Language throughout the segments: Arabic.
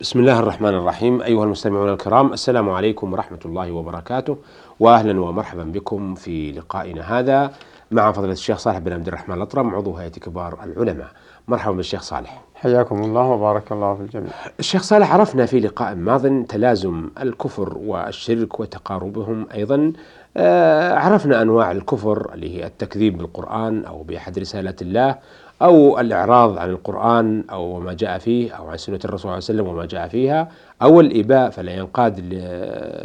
بسم الله الرحمن الرحيم. أيها المستمعون الكرام السلام عليكم ورحمة الله وبركاته وأهلا ومرحبا بكم في لقائنا هذا مع فضيلة الشيخ صالح بن عبد الرحمن الأطرم عضو هيئة كبار العلماء. مرحبا بالشيخ صالح. حياكم الله وبارك الله في الجميع. الشيخ صالح عرفنا في لقاء ماض تلازم الكفر والشرك وتقاربهم أيضا. آه، عرفنا أنواع الكفر اللي هي التكذيب بالقرآن أو بأحد رسالات الله أو الإعراض عن القرآن أو ما جاء فيه أو عن سنة الرسول صلى الله عليه وسلم وما جاء فيها أو الإباء فلا ينقاد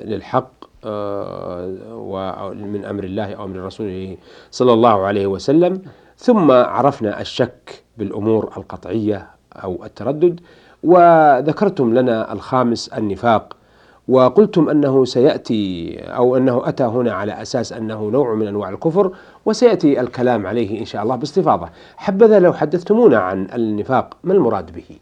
للحق آه، من أمر الله أو من رسوله صلى الله عليه وسلم. ثم عرفنا الشك بالأمور القطعية أو التردد وذكرتم لنا الخامس النفاق. وقلتم أنه سيأتي أو أنه أتى هنا على أساس أنه نوع من أنواع الكفر وسيأتي الكلام عليه إن شاء الله باستفاضة. حبذا لو حدثتمونا عن النفاق ما المراد به؟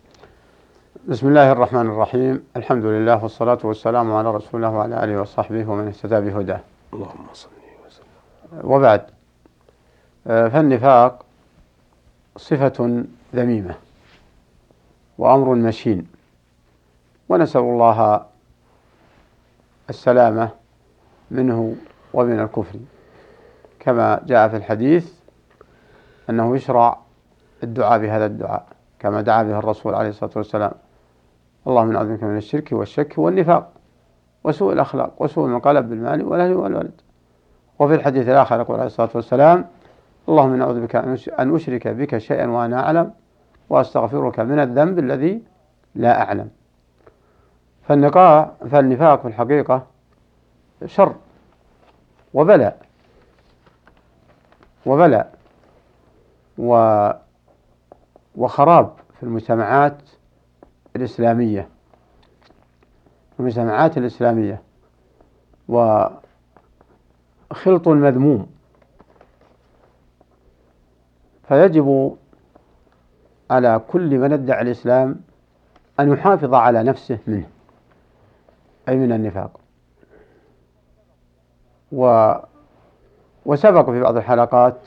بسم الله الرحمن الرحيم، الحمد لله والصلاة والسلام على رسول الله وعلى آله وصحبه ومن اهتدى بهداه. اللهم صل وسلم. وبعد آه، فالنفاق صفة ذميمة وأمر مشين ونسأل الله السلامة منه ومن الكفر. كما جاء في الحديث أنه يشرع الدعاء بهذا الدعاء كما دعا به الرسول عليه الصلاة والسلام. اللهم نعوذ بك من الشرك والشك والنفاق وسوء الأخلاق وسوء المنقلب بالمال والأهل والولد. وفي الحديث الآخر يقول عليه الصلاة والسلام اللهم نعوذ بك أن أشرك بك شيئا وأنا أعلم وأستغفرك من الذنب الذي لا أعلم. فالنقاء فالنفاق في الحقيقة شر وبلاء وبلاء و وخراب في المجتمعات الإسلامية المجتمعات الإسلامية. وخلط مذموم. فيجب على كل من ادعى الإسلام أن يحافظ على نفسه منه. أي من النفاق. و وسبق في بعض الحلقات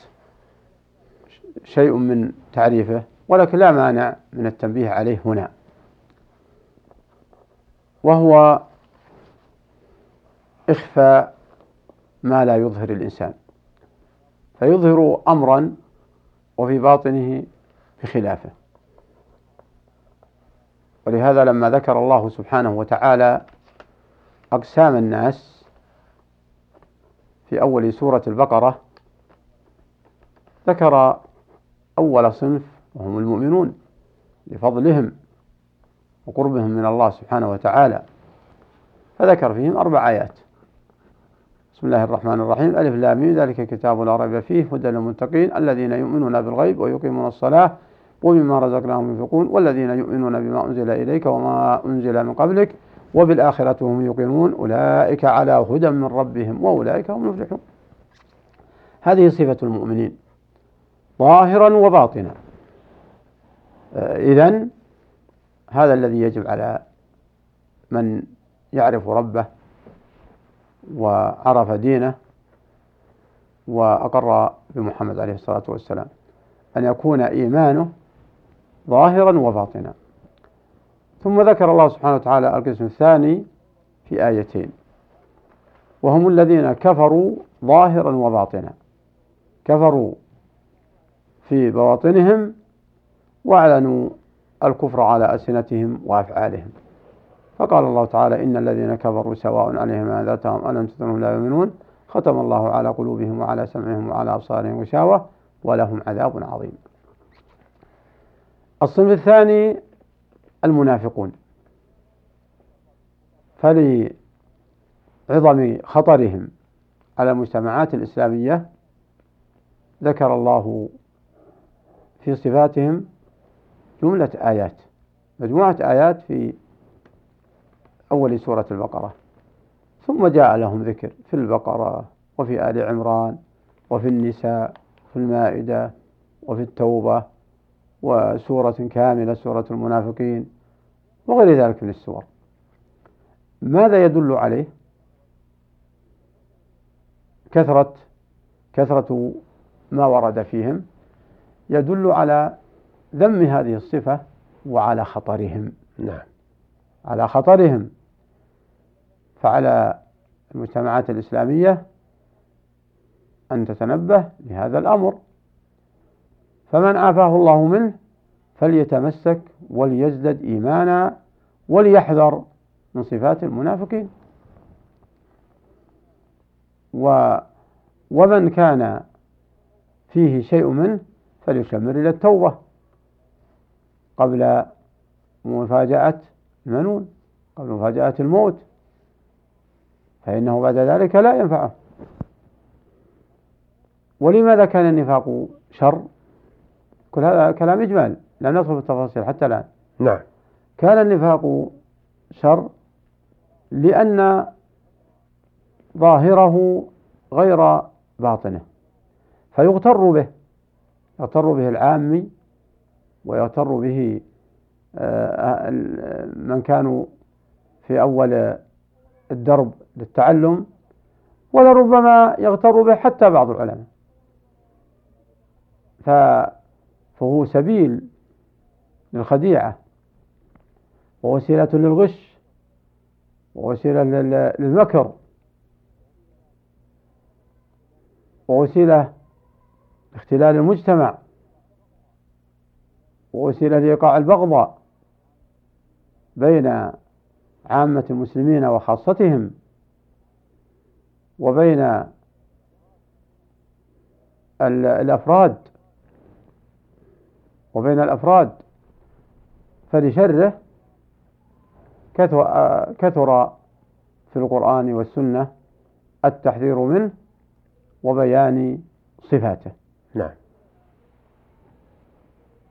شيء من تعريفه ولكن لا مانع من التنبيه عليه هنا. وهو إخفاء ما لا يظهر الإنسان. فيظهر أمرا وفي باطنه بخلافه ولهذا لما ذكر الله سبحانه وتعالى أقسام الناس في أول سورة البقرة ذكر أول صنف وهم المؤمنون لفضلهم وقربهم من الله سبحانه وتعالى فذكر فيهم أربع آيات. بسم الله الرحمن الرحيم. ألف لام ذلك كتاب لا ريب فيه هدى للمتقين. الذين يؤمنون بالغيب ويقيمون الصلاة ومما رزقناهم ينفقون والذين يؤمنون بما أنزل إليك وما أنزل من قبلك وبالآخرة هم يوقنون أولئك على هدى من ربهم وأولئك هم المفلحون. هذه صفة المؤمنين. ظاهرا وباطنا. آه، إذا هذا الذي يجب على من يعرف ربه وعرف دينه وأقر بمحمد عليه الصلاة والسلام أن يكون إيمانه ظاهرا وباطنا. ثم ذكر الله سبحانه وتعالى القسم الثاني في آيتين. وهم الذين كفروا ظاهرا وباطنا. كفروا في بواطنهم وأعلنوا الكفر على ألسنتهم وأفعالهم. فقال الله تعالى إن الذين كفروا سواء عليهم أنذرتهم ألم تنذرهم لا يؤمنون؟ ختم الله على قلوبهم وعلى سمعهم وعلى أبصارهم غشاوة ولهم عذاب عظيم. الصنف الثاني المنافقون. فلعظم خطرهم على المجتمعات الإسلامية ذكر الله في صفاتهم جملة آيات مجموعة آيات في أول سورة البقرة. ثم جاء لهم ذكر في البقرة وفي آل عمران وفي النساء في المائدة وفي التوبة وسورة كاملة سورة المنافقين وغير ذلك من السور. ماذا يدل عليه؟ كثرة كثرة ما ورد فيهم يدل على ذم هذه الصفة وعلى خطرهم. نعم. على خطرهم. فعلى المجتمعات الإسلامية أن تتنبه لهذا الأمر. فمن عافاه الله منه فليتمسك وليزدد إيمانا وليحذر من صفات المنافقين. و ومن كان فيه شيء منه فليشمر إلى التوبة قبل مفاجأة المنون قبل مفاجأة الموت. فإنه بعد ذلك لا ينفعه. ولماذا كان النفاق شر؟ كل هذا كلام إجمال لا ندخل في التفاصيل حتى الآن. نعم. كان النفاق شر لأن ظاهره غير باطنه فيغتر به يغتر به العامي ويغتر به آه، من كانوا في أول الدرب للتعلم ولربما يغتر به حتى بعض العلماء. فهو سبيل للخديعة ووسيلة للغش ووسيلة للمكر ووسيلة لاختلال المجتمع ووسيلة لإيقاع البغضاء بين عامة المسلمين وخاصتهم وبين الأفراد وبين الأفراد فلشره كثر في القرآن والسنة التحذير منه وبيان صفاته. نعم.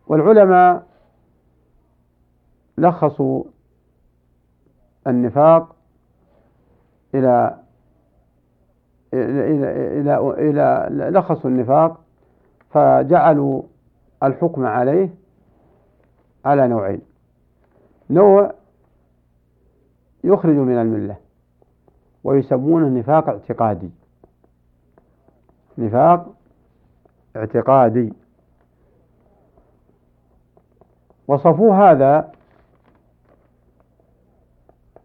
والعلماء لخصوا النفاق إلى إلى إلى إلى لخصوا النفاق فجعلوا الحكم عليه على نوعين. نوع يخرج من الملة ويسمونه نفاق اعتقادي. نفاق اعتقادي. وصفوا هذا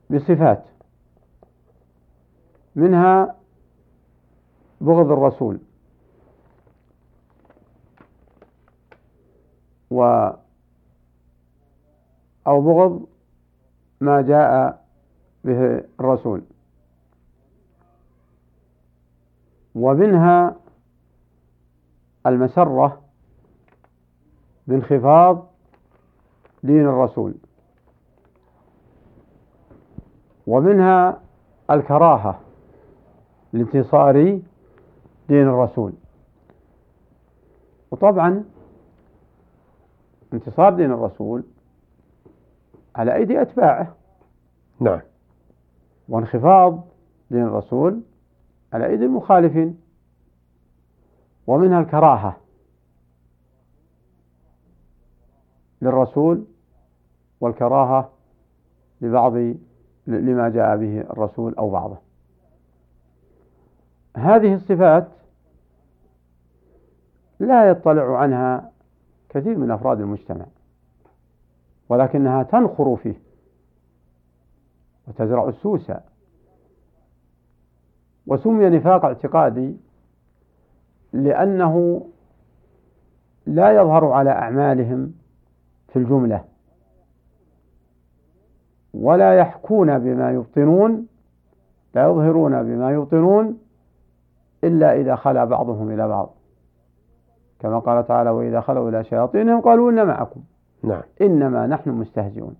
بصفات منها بغض الرسول. و أو بغض ما جاء به الرسول. ومنها المسرة بانخفاض دين الرسول. ومنها الكراهة لانتصار دين الرسول. وطبعا انتصار دين الرسول على أيدي أتباعه. نعم. وانخفاض دين الرسول على أيدي المخالفين. ومنها الكراهة للرسول والكراهة لبعض لما جاء به الرسول أو بعضه. هذه الصفات لا يطلع عنها كثير من أفراد المجتمع ولكنها تنخر فيه وتزرع السوس وسمي نفاق اعتقادي لأنه لا يظهر على أعمالهم في الجملة ولا يحكون بما يبطنون لا يظهرون بما يبطنون إلا إذا خلا بعضهم إلى بعض. كما قال تعالى وإذا خلوا إلى شياطينهم قالوا إن معكم. نعم. إنما نحن مستهزئون.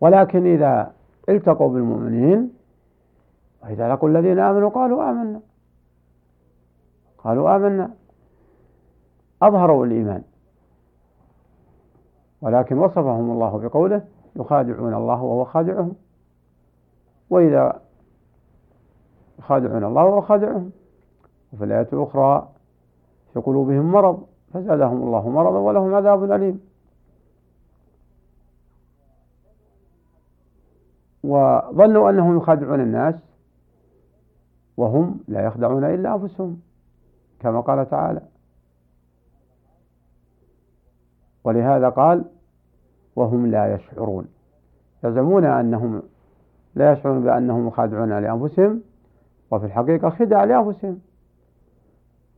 ولكن إذا التقوا بالمؤمنين وإذا لقوا الذين آمنوا قالوا آمنا. قالوا آمنا. أظهروا الإيمان. ولكن وصفهم الله بقوله يخادعون الله وهو خادعهم. وإذا يخادعون الله وهو خادعهم. وفي الآية الأخرى في قلوبهم مرض فزادهم الله مرضا ولهم عذاب أليم. وظنوا أنهم يخادعون الناس وهم لا يخدعون إلا أنفسهم كما قال تعالى. ولهذا قال وهم لا يشعرون يزعمون أنهم لا يشعرون بأنهم خادعون لأنفسهم وفي الحقيقة خدع لأنفسهم.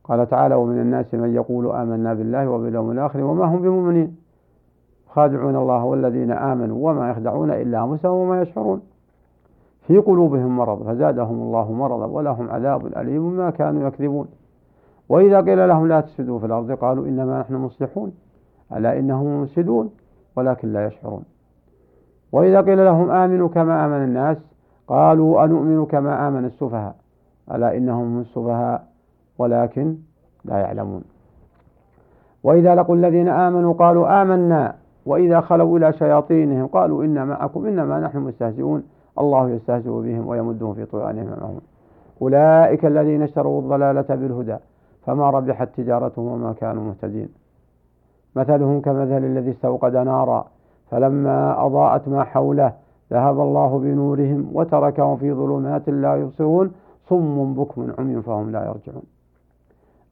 قال تعالى ومن الناس من يقول آمنا بالله وباليوم الآخر وما هم بمؤمنين. خادعون الله والذين آمنوا وما يخدعون إلا أنفسهم وما يشعرون. في قلوبهم مرض فزادهم الله مرضا ولهم عذاب أليم ما كانوا يكذبون. وإذا قيل لهم لا تفسدوا في الأرض قالوا إنما نحن مصلحون. ألا إنهم مفسدون ولكن لا يشعرون. وإذا قيل لهم آمنوا كما آمن الناس قالوا أنؤمن كما آمن السفهاء. ألا إنهم هم السفهاء؟ ولكن لا يعلمون. وإذا لقوا الذين آمنوا قالوا آمنا. وإذا خلوا إلى شياطينهم قالوا إنا معكم إنما نحن مستهزئون. الله يستهزئ بهم ويمدهم في طغيانهم معهم أولئك الذين اشتروا الضلالة بالهدى فما ربحت تجارتهم وما كانوا مهتدين. مثلهم كمثل الذي استوقد نارا فلما أضاءت ما حوله ذهب الله بنورهم وتركهم في ظلمات لا يبصرون. صم بكم عمي فهم لا يرجعون.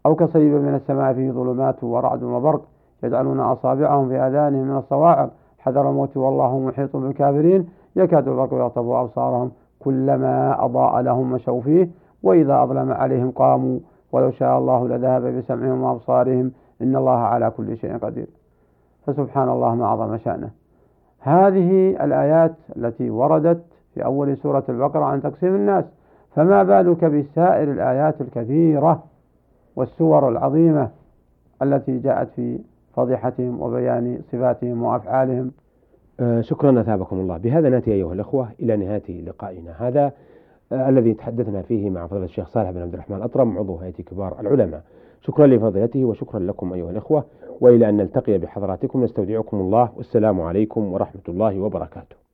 أو كصيب من السماء فيه ظلمات ورعد وبرق يجعلون أصابعهم في آذانهم من الصواعق. حذر الموت والله محيط بالكافرين. يكاد البرق يخطف أبصارهم كلما أضاء لهم مشوا فيه. وإذا أظلم عليهم قاموا ولو شاء الله لذهب بسمعهم وأبصارهم. إن الله على كل شيء قدير. فسبحان الله ما عظم شأنه. هذه الآيات التي وردت في أول سورة البقرة عن تقسيم الناس. فما بالك بسائر الآيات الكثيرة والسور العظيمة التي جاءت في فضيحتهم وبيان صفاتهم وأفعالهم. آه شكرا أثابكم الله. بهذا نأتي أيها الأخوة إلى نهاية لقائنا هذا آه الذي تحدثنا فيه مع فضيلة الشيخ صالح بن عبد الرحمن الأطرم عضو هيئة كبار العلماء. شكرا لفضيلته وشكرا لكم أيها الأخوة. وإلى أن نلتقي بحضراتكم نستودعكم الله. والسلام عليكم ورحمة الله وبركاته.